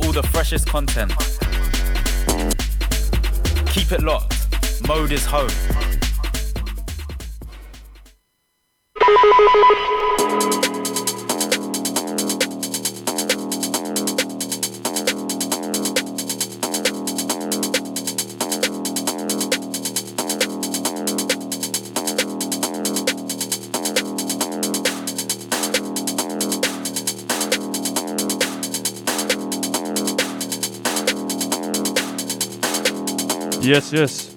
for all the freshest content. Keep it locked. Mode is home. Yes, yes.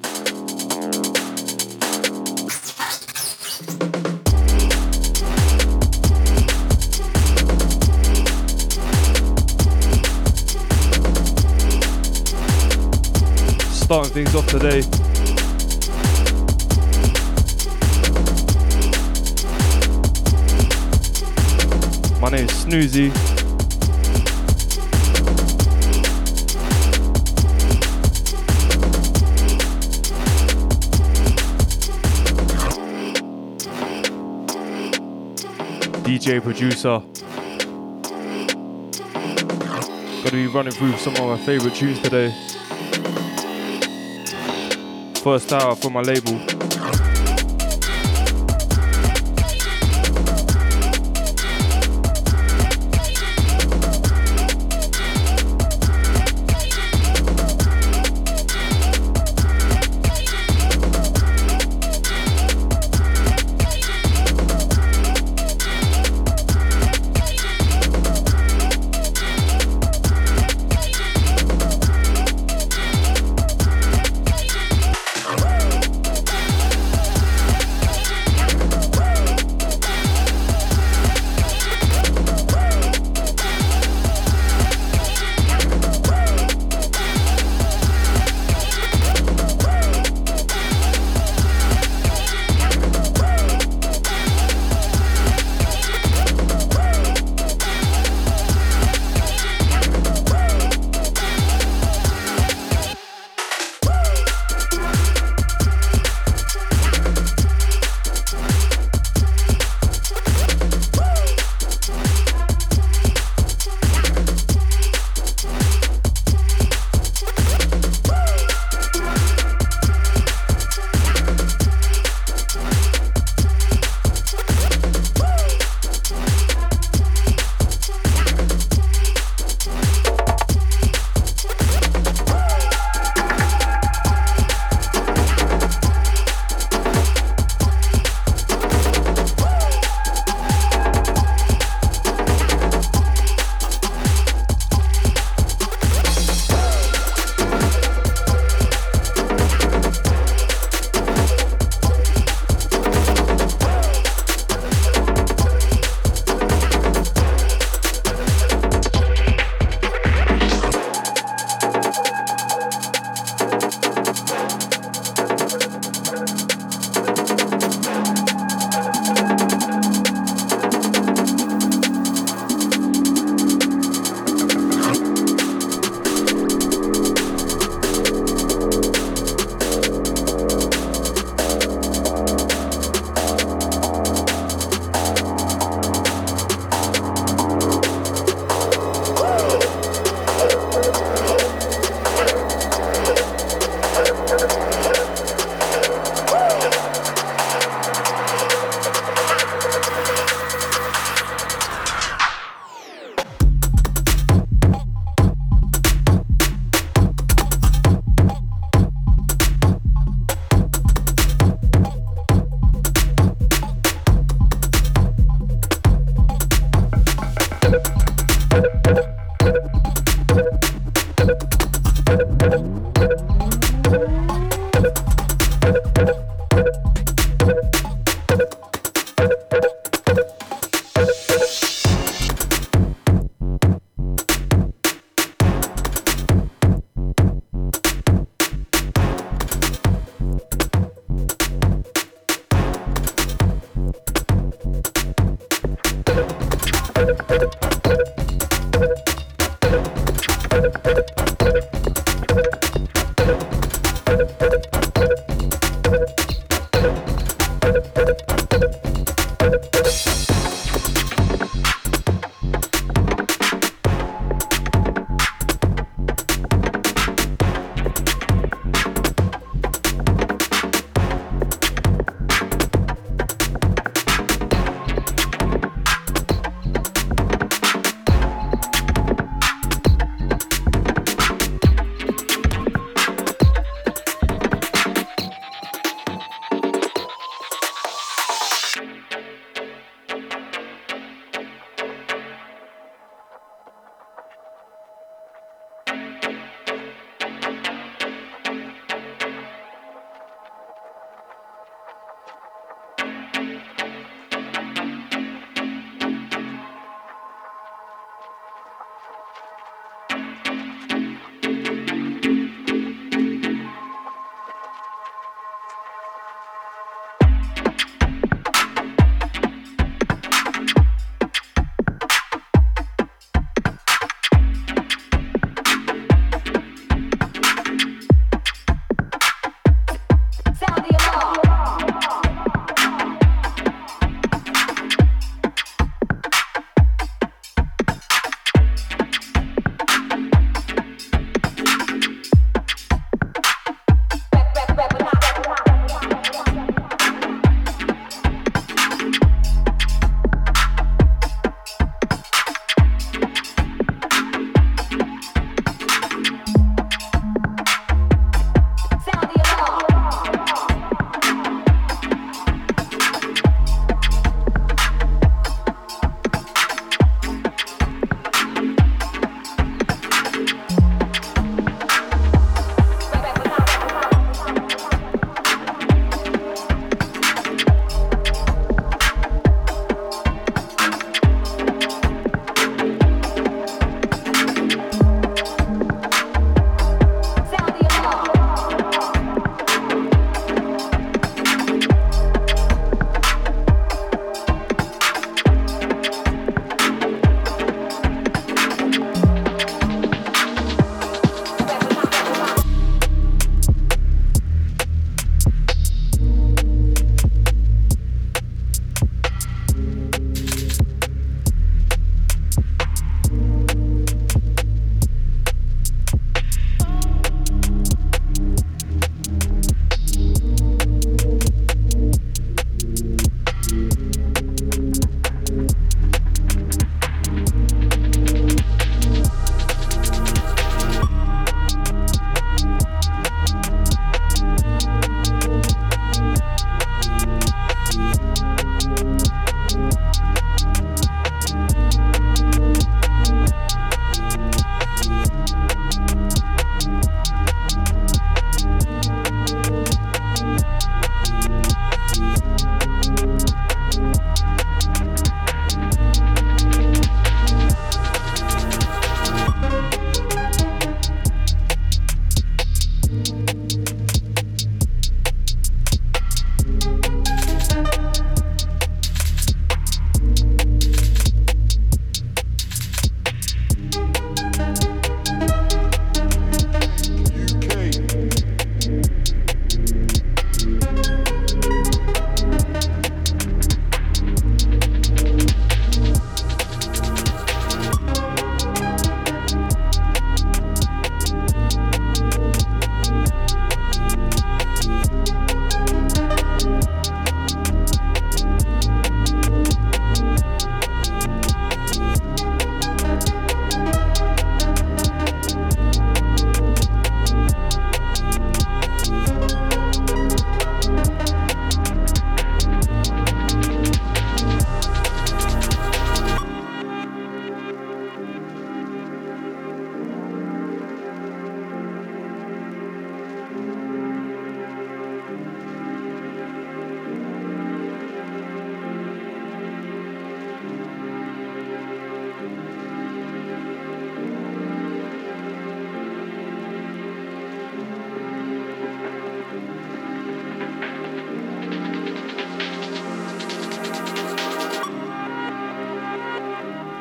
Starting things off today. My name is Snoozy. DJ producer. Gonna be running through some of my favorite tunes today. First hour from my label.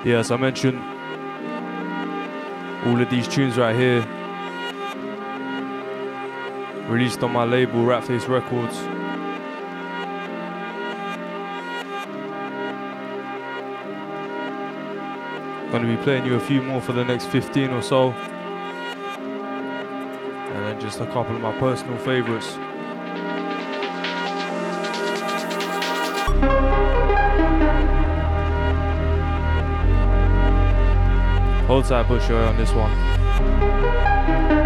Yes, I mentioned All of these tunes right here released on my label Ratface Records. Gonna be playing you a few more for the next 15 or so. And then just a couple of my personal favorites. Hold tight, push your on this one.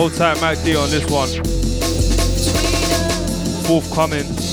Hold tight, Mac D on this one. Forthcoming.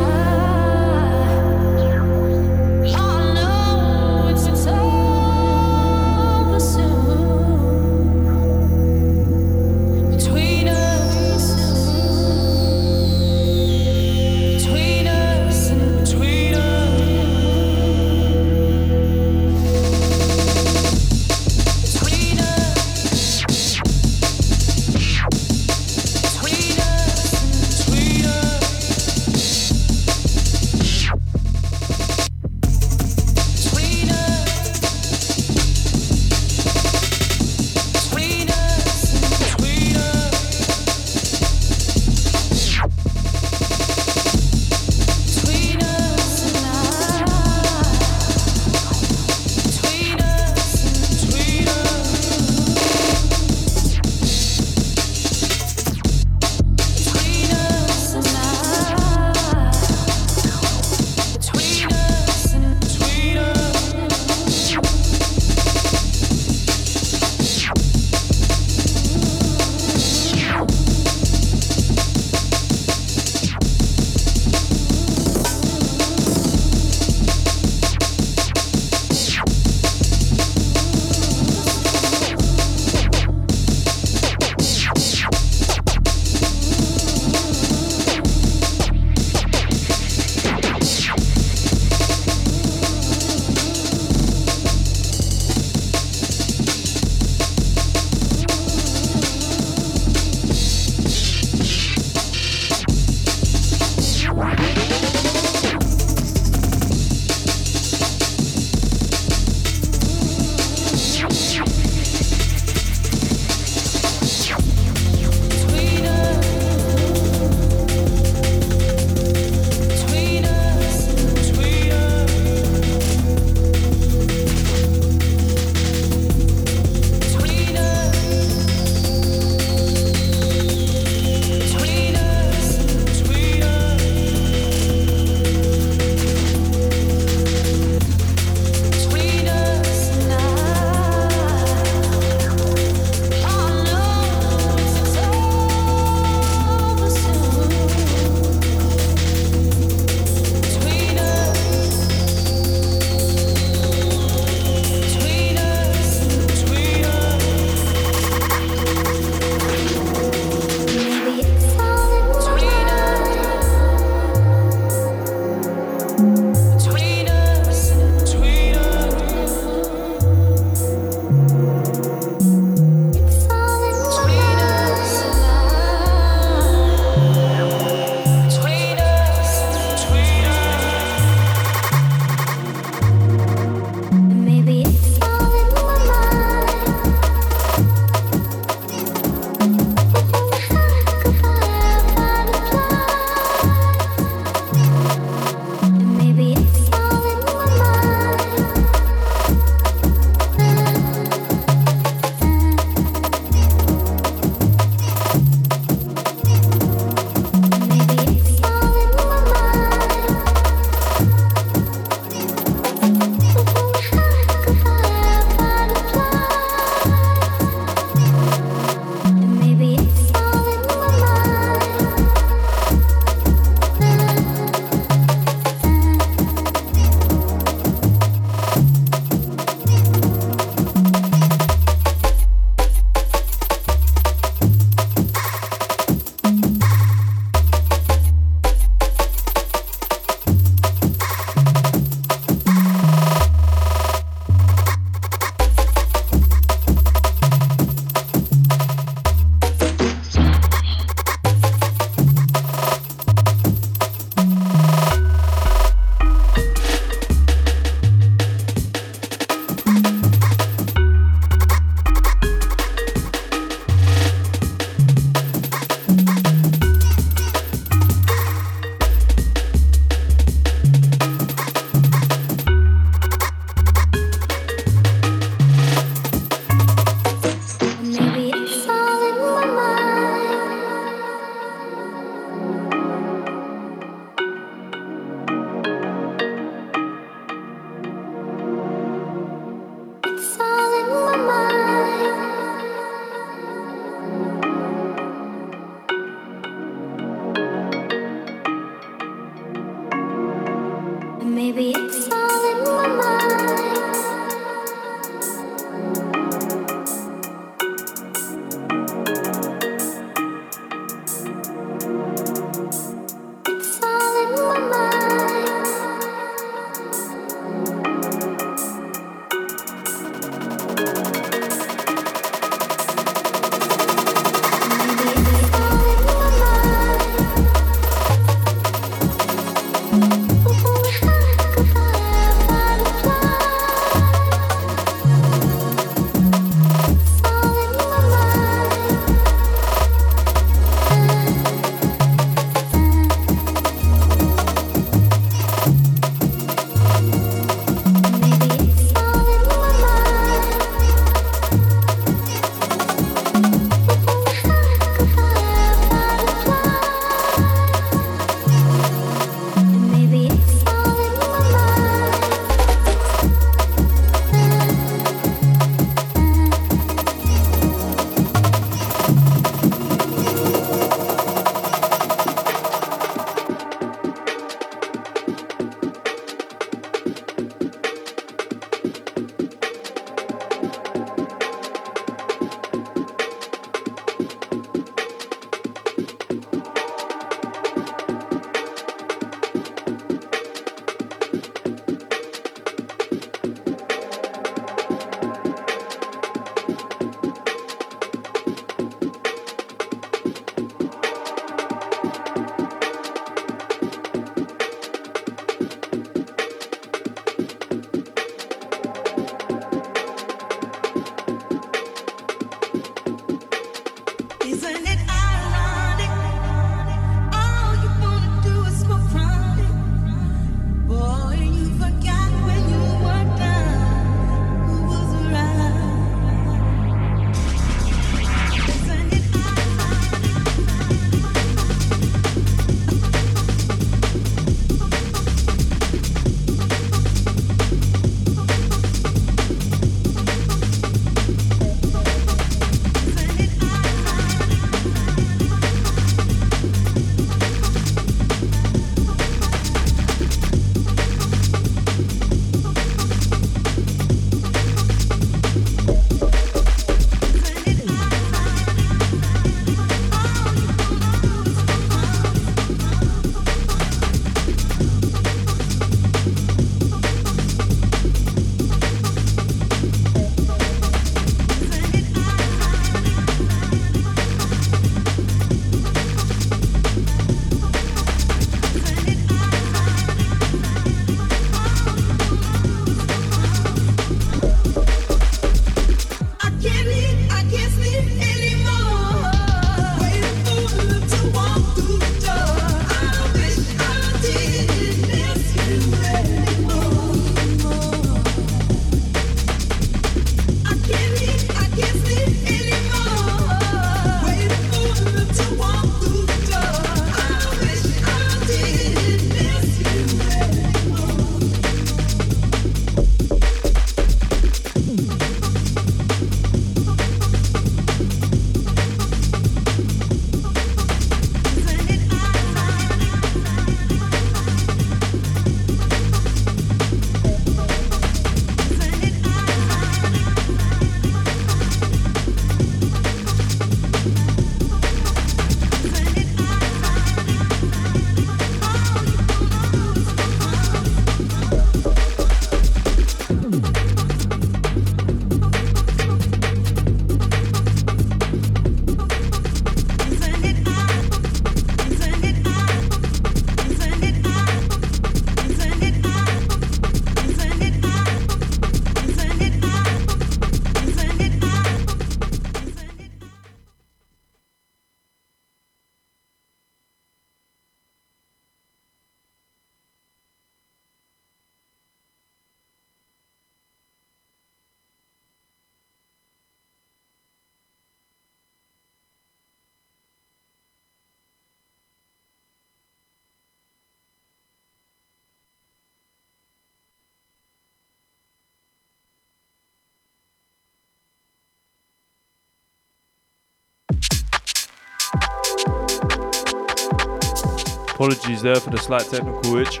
Apologies there for the slight technical itch.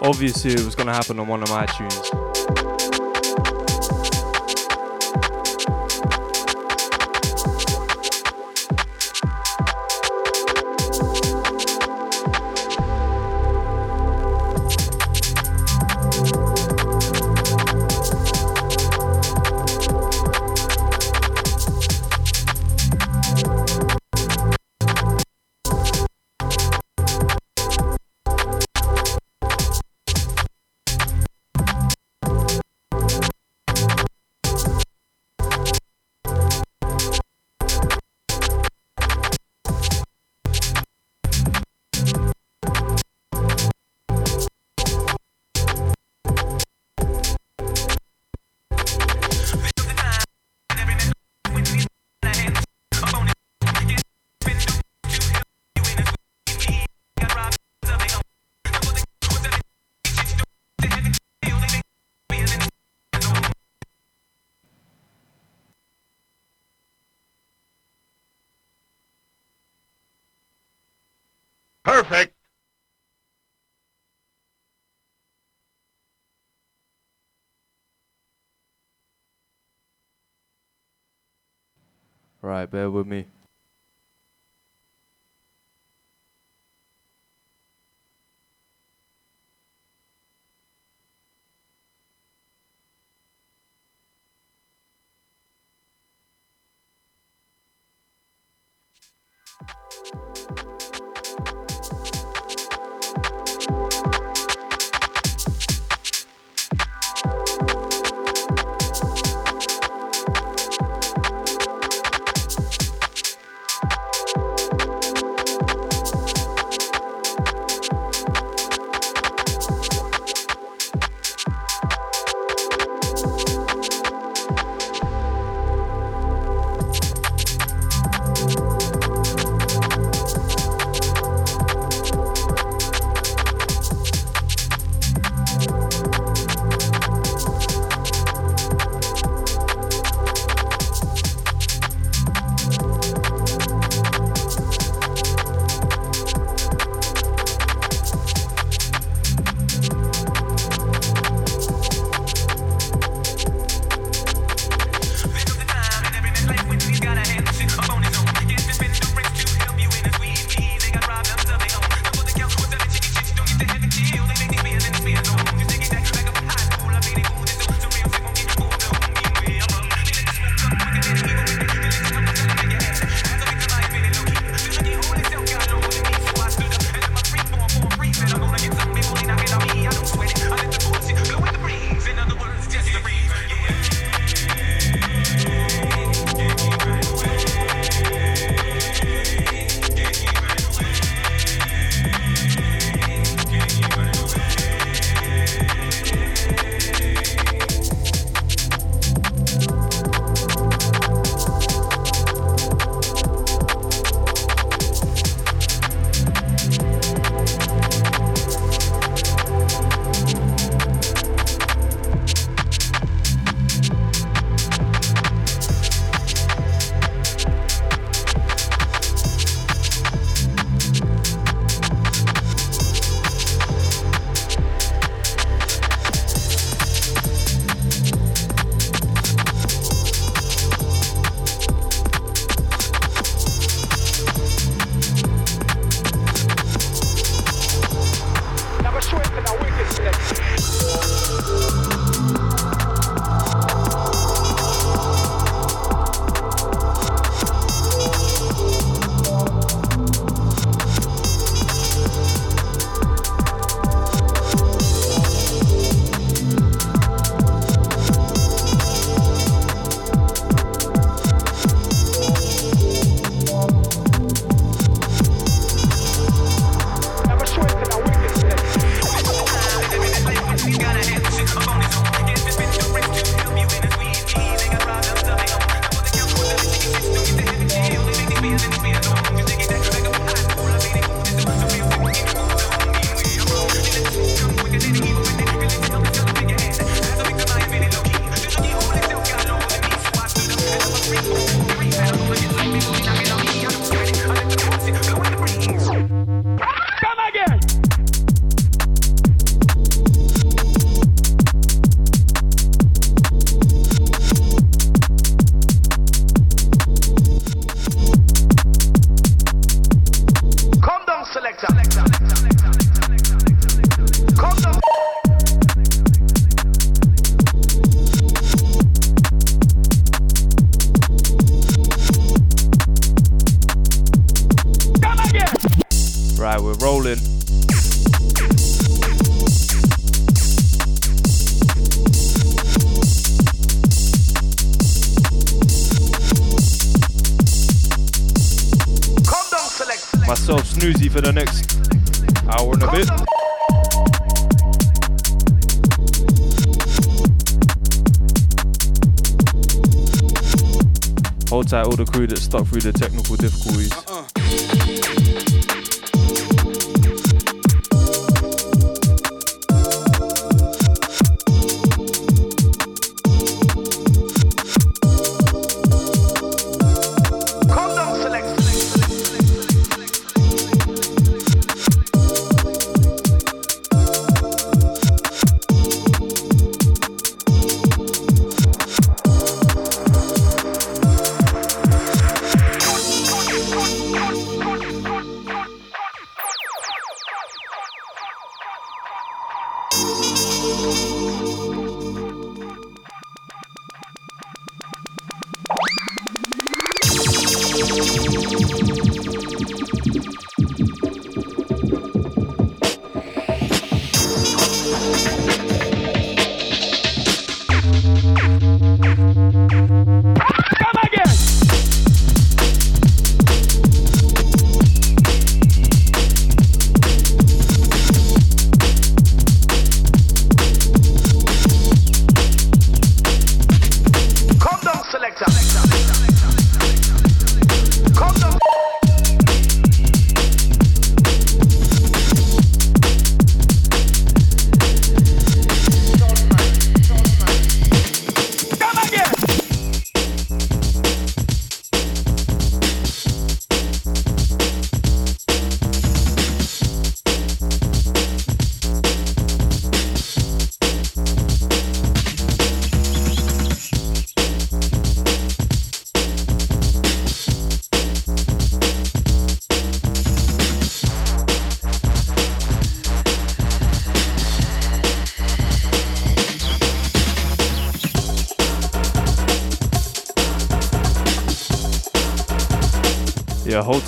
Obviously, it was going to happen on one of my tunes. Right, bear with me. For the next hour and a bit. Hold tight, all the crew that stuck through the technical difficulties. hold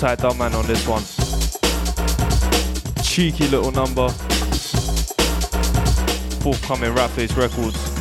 tight, dumb man, on this one. Cheeky little number. Forthcoming Rat Face Records.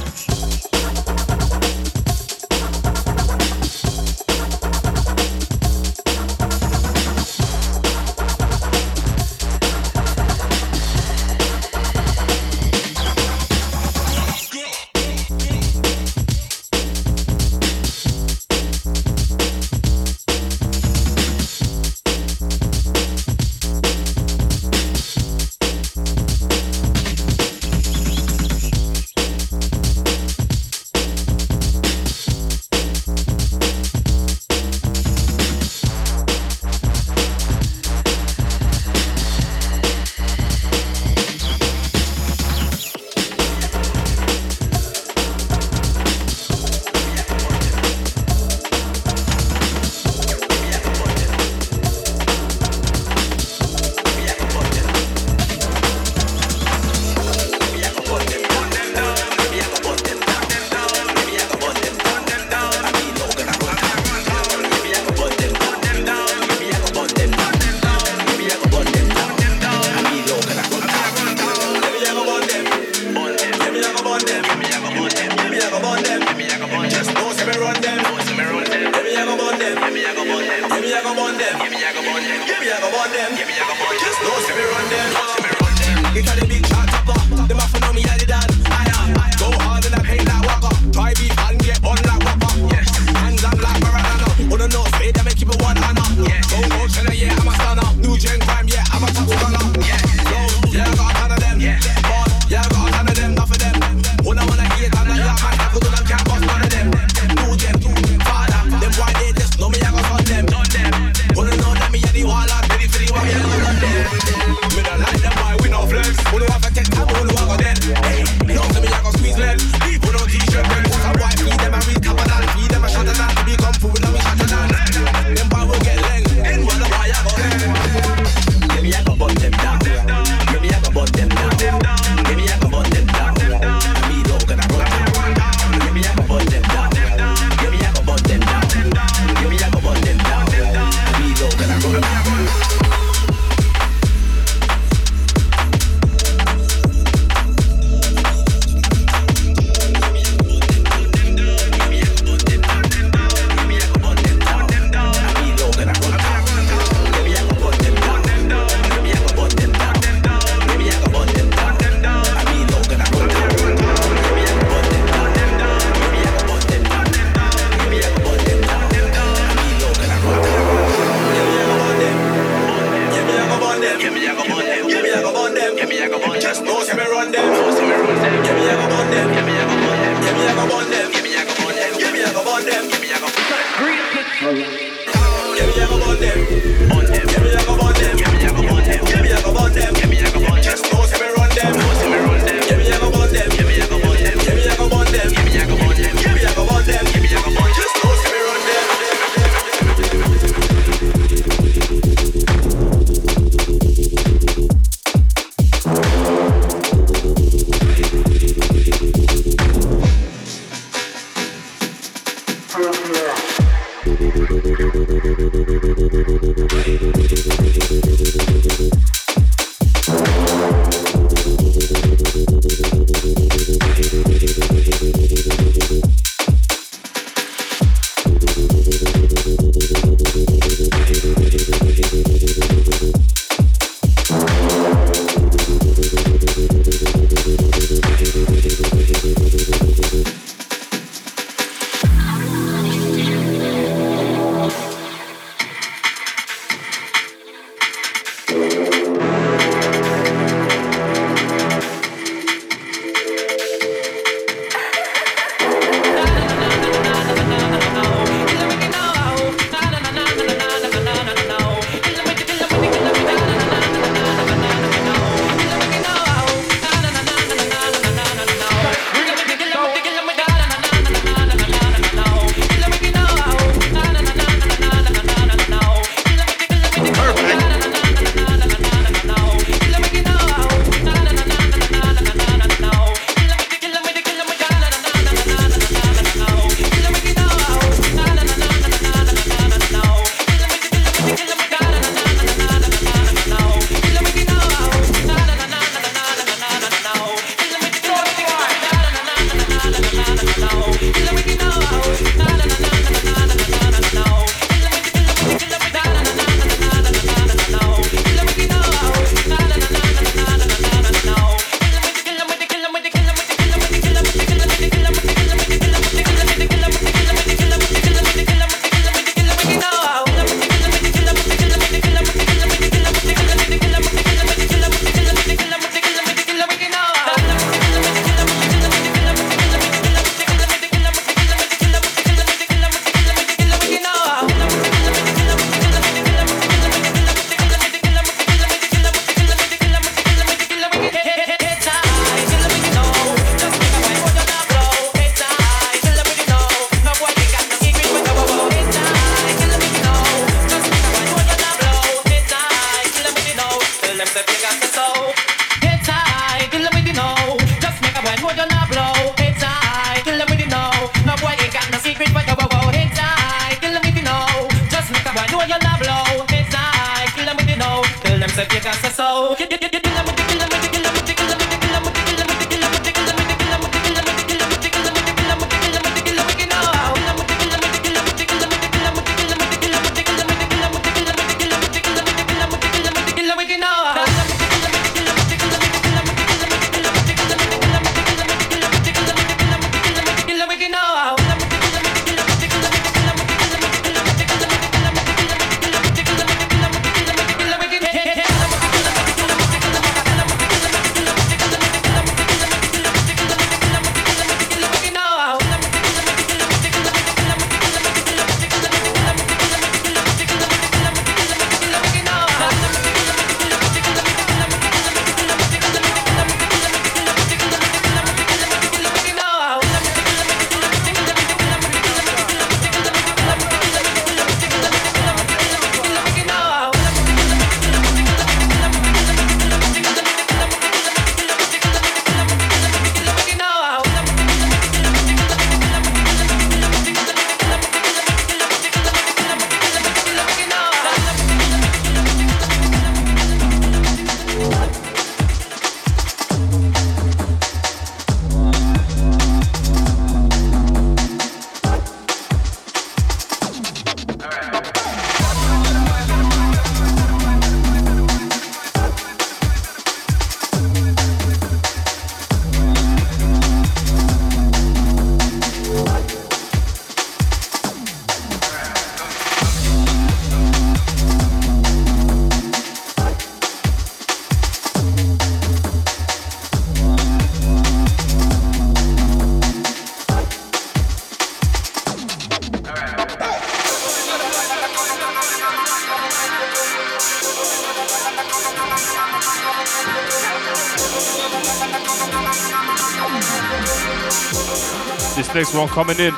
One coming in.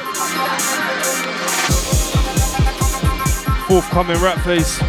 Forthcoming Rat Face.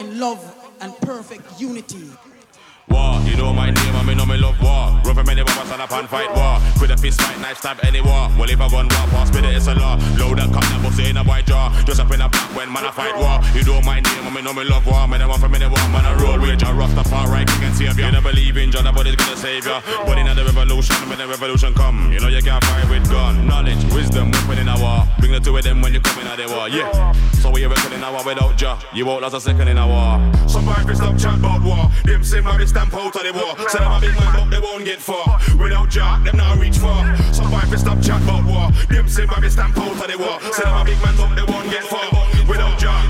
In love and perfect unity. War, you know my name, I mean, know me love war. Run from any woman, stand up and fight war. With a fist fight, knife stab any war. Well, if I run war, pass it's a law. Load that cup, that bust in a white jaw. Just up in a back when man, I fight war. You know my name, I mean, know me love war. Man, I want from any war, man, I roll with Jah Rastafari, king and savior. You don't believe in Jah, nobody's gonna save ya. But in the revolution, when the revolution come, you know you can't fight with gun. Knowledge, wisdom, weapon in a war. Bring the two of them when you come in the war, yeah. So we reckon in war without Jah. You won't last a second in a war. Somebody stop chat about war. Them say my stamp out of the war. Say them a big man, but they won't get far. Without Jack, them not reach far. Some boy fi stop chat about war. Them say my stamp out of the war. Say them a big man, but they won't get far. Without Jack,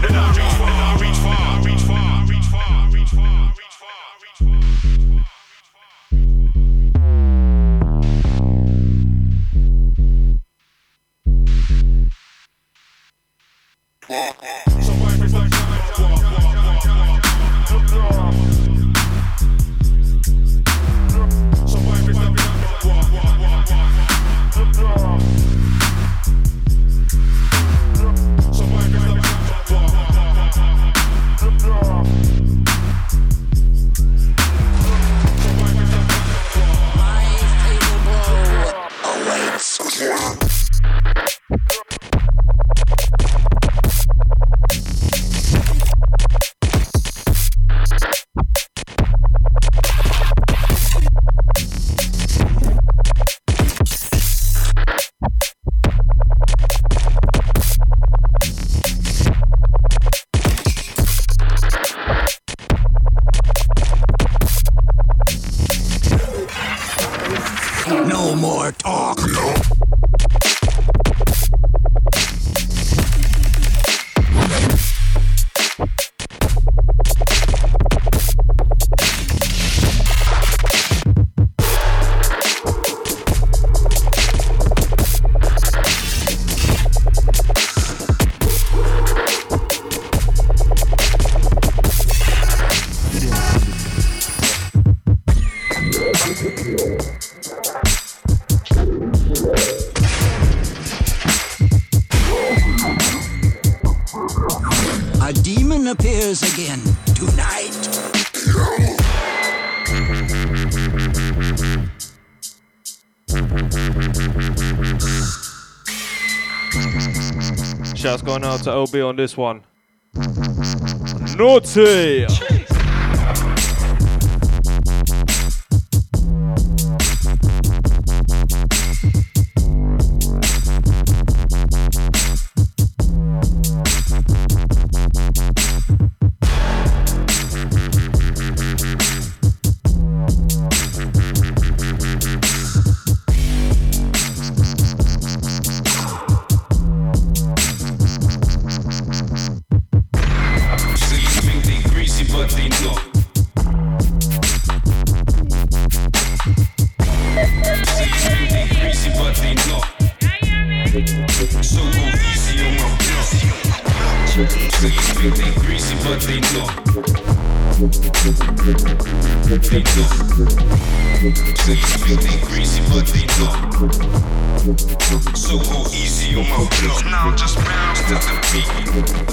Somebody OB on this one. Naughty!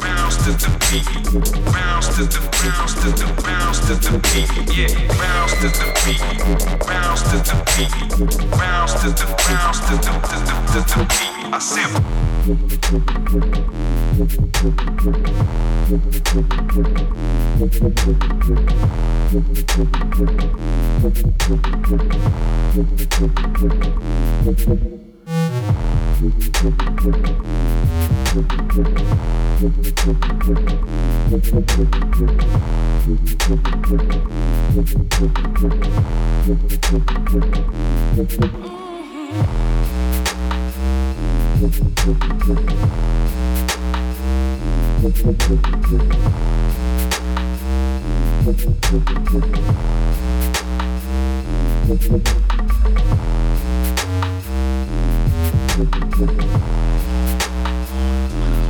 Bounce to the beat, bounce to the bounce to the bounce to the beat. Yeah, bounce to the beat, bounce to the beat, bounce to the bounce to the to the to the beat. I sample. Father. Name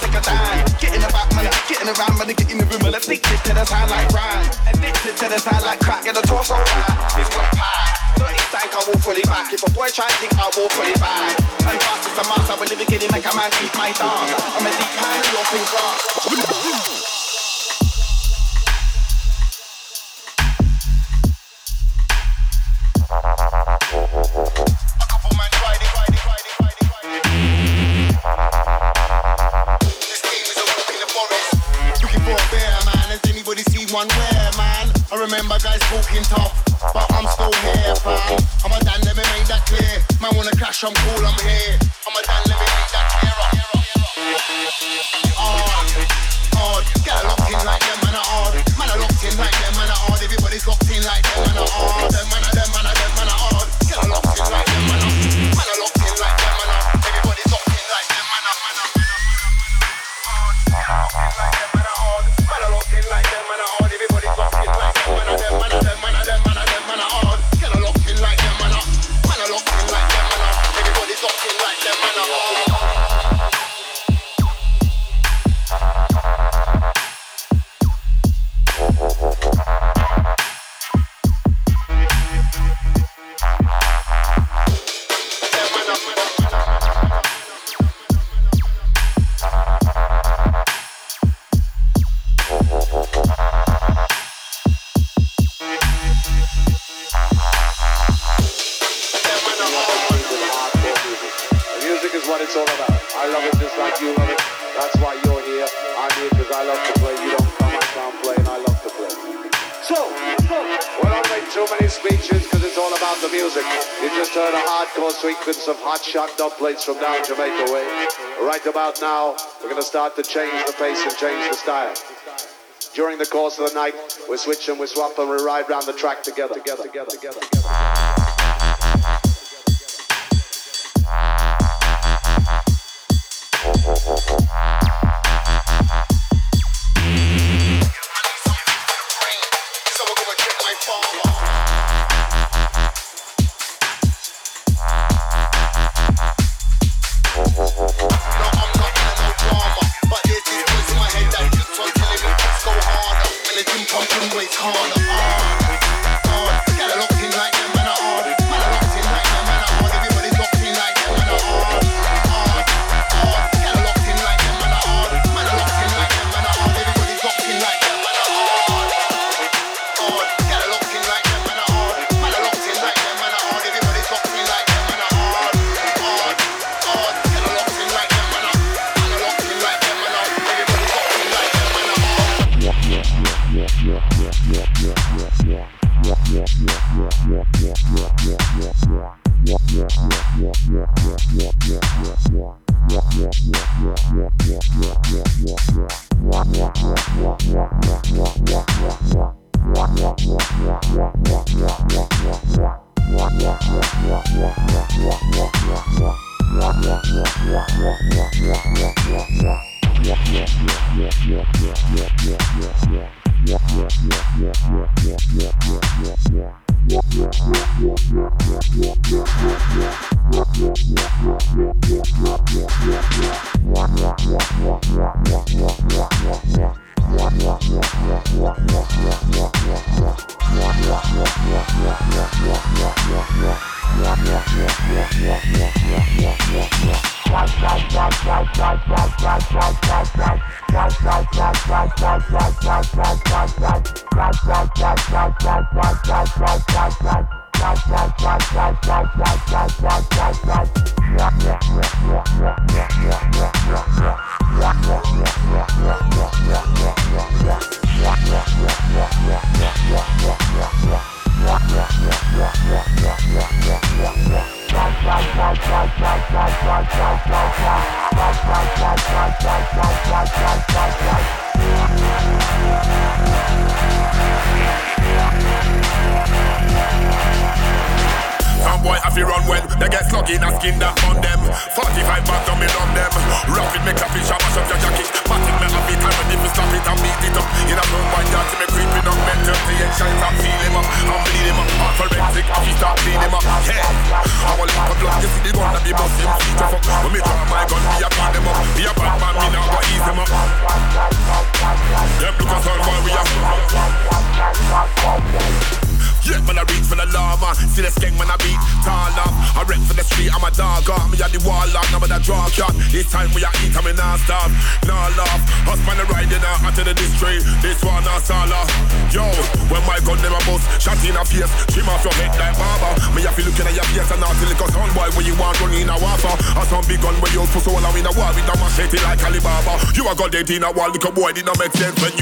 take a dime. Get in the back, man. Get in the van, man. Get in the room, man. Addicted to the sound like rhyme. Addicted to the sound like crack. Get the torso right. It's got pie. Dirty stank, I will pull it back. If a boy try think, I will pull it back. And fast as a master, we're living getting like a man keep my dance. I'm a deep hand, you're think glass. Remember guys talking tough, but I'm still here, fam. I'm a dan, let me make that clear. Man wanna clash, I'm cool, I'm here. I'm a dan, let me make that clear. Oh, oh, get locked in like them, man, are hard. Man, are locked in like them, man, are hard. Everybody's locked in like them, man, are hard. From down Jamaica way. Right about now, we're going to start to change the pace and change the style. During the course of the night, we switch and we swap and we ride round the track together, together, together, together. together. dead in a wall, like a boy, did not make sense when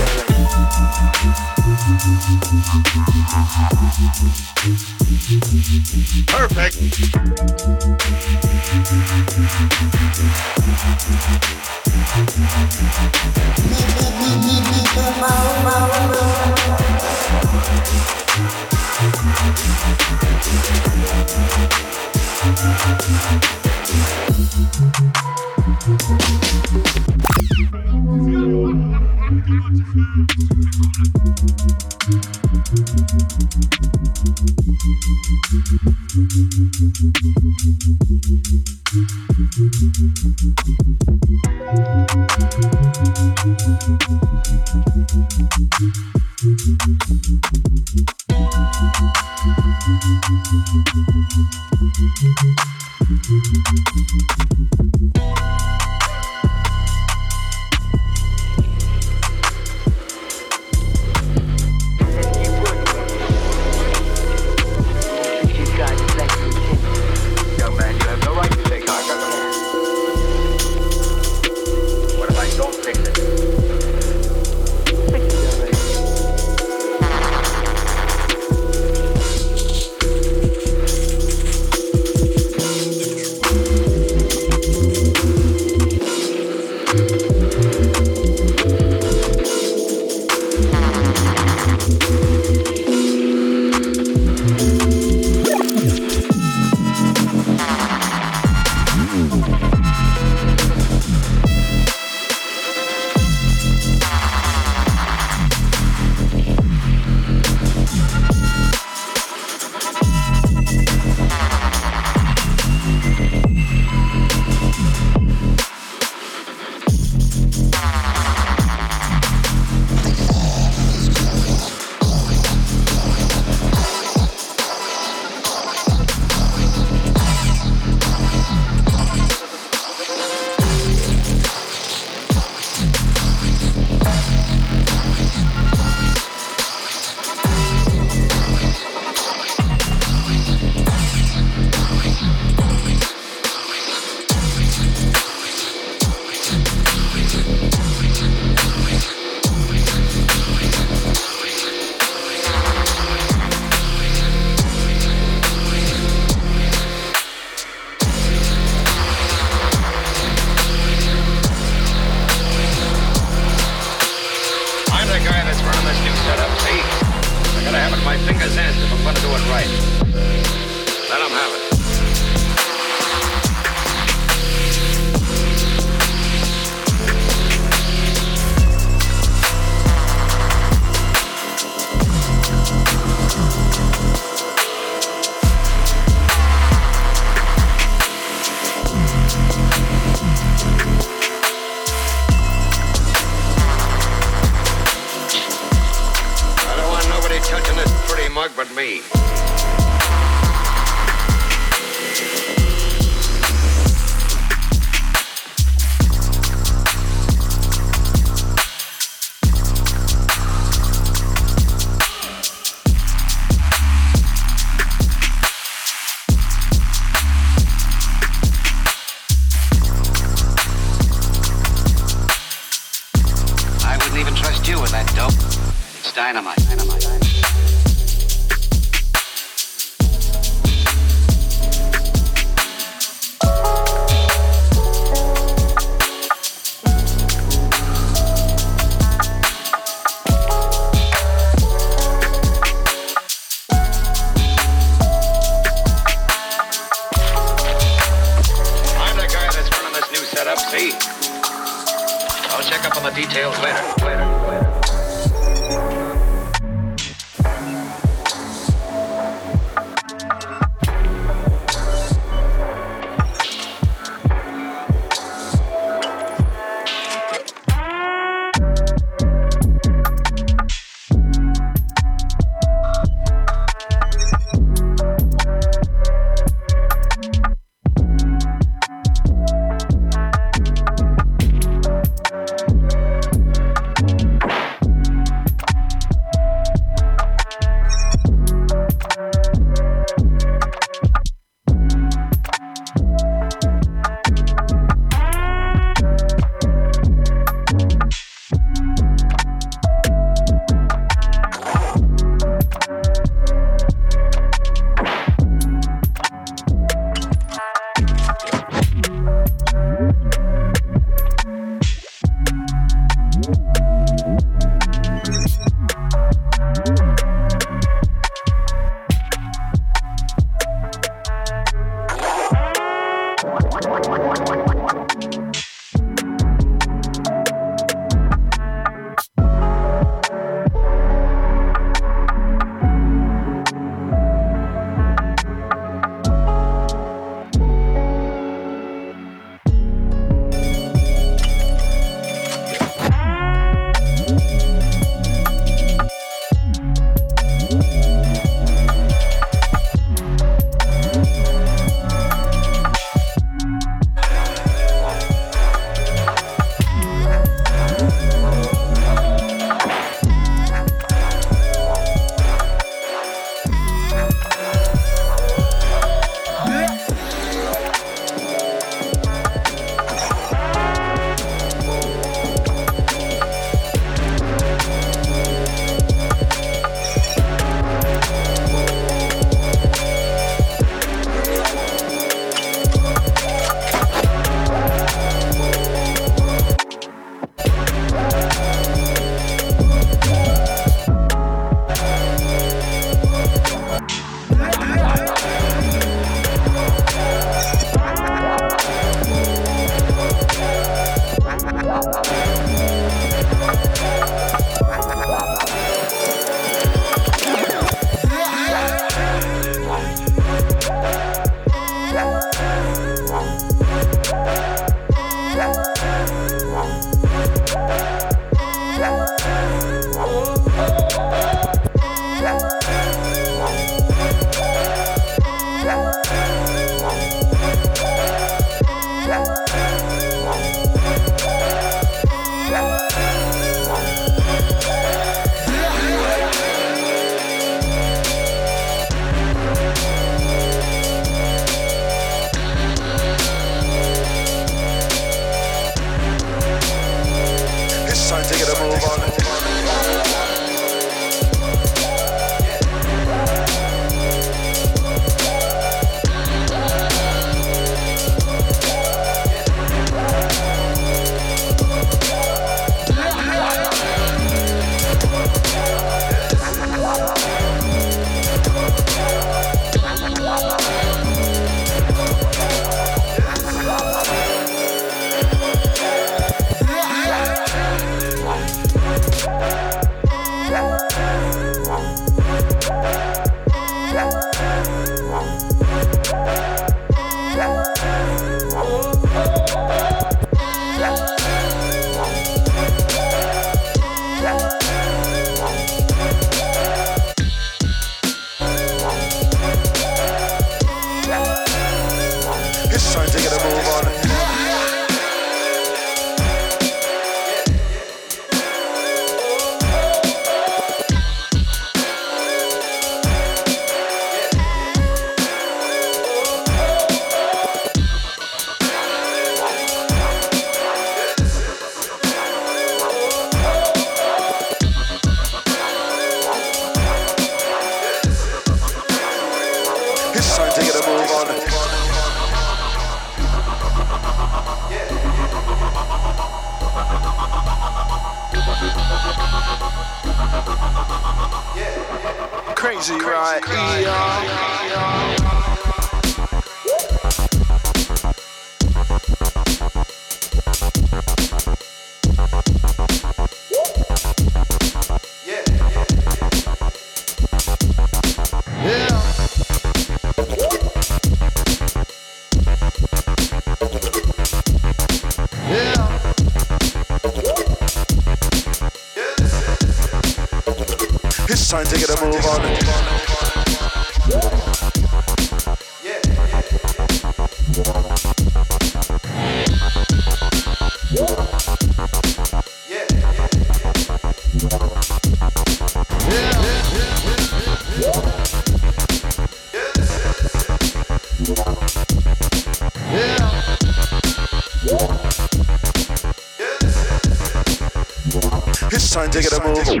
Time to get a move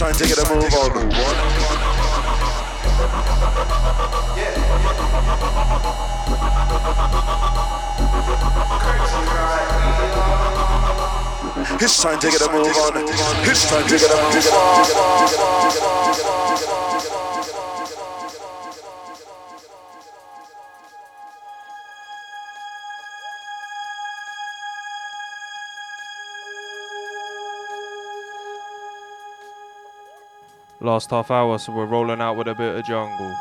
time to get a move on. It's time to get a move on. It's time to get a move on. Last half hour, so we're rolling out with a bit of jungle.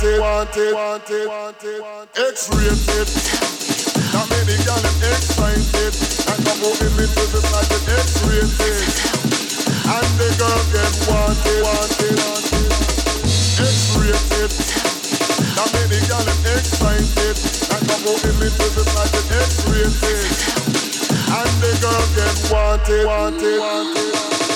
Get wanted, wanted, wanted, wanted. X-rated. That made the girl excited. A couple images inside the like an X-rated. And the girl get wanted, wanted, wanted. X-rated. That many girl them excited. And couple images is like an X-rated. And the girl get wanted, wanted, wanted.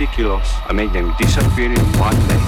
50 kilos. I make them disappear in one day.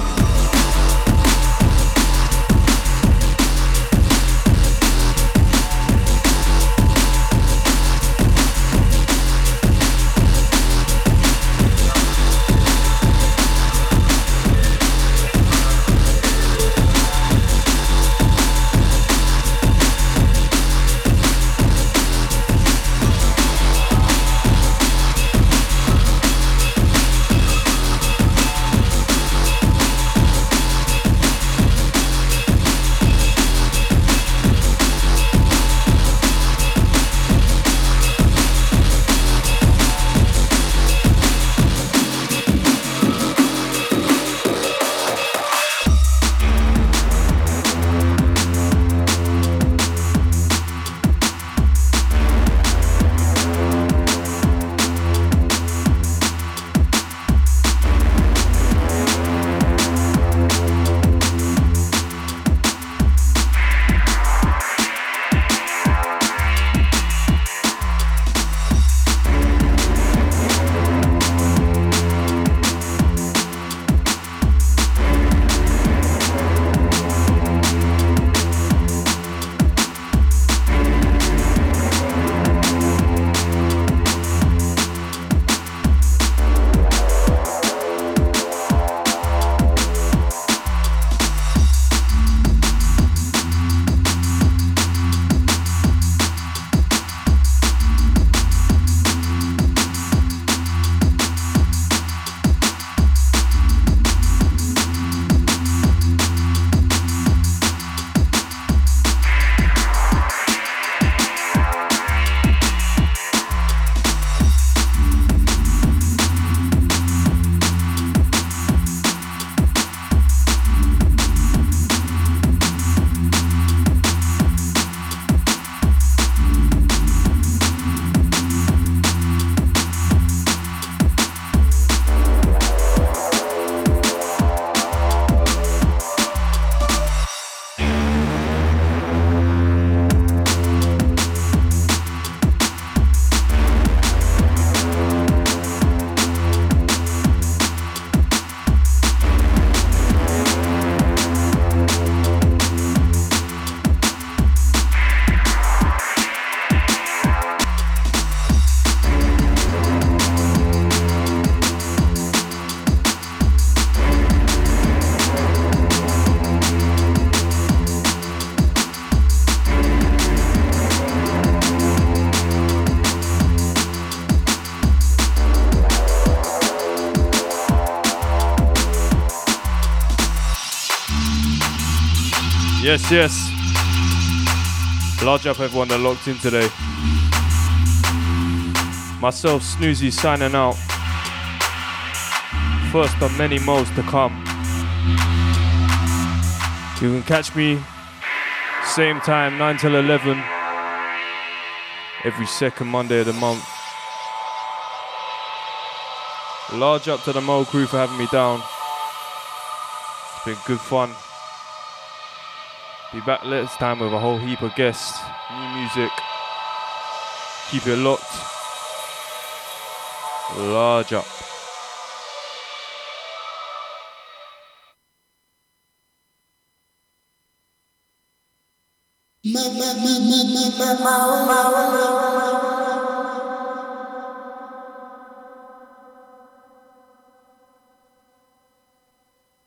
Yes, yes. Large up everyone that locked in today. Myself, Snoozy, signing out. First of many modes to come. You can catch me same time, 9 till 11, every second Monday of the month. Large up to the Mo crew for having me down. It's been good fun. Be back next time with a whole heap of guests, new music. Keep it locked. Large up.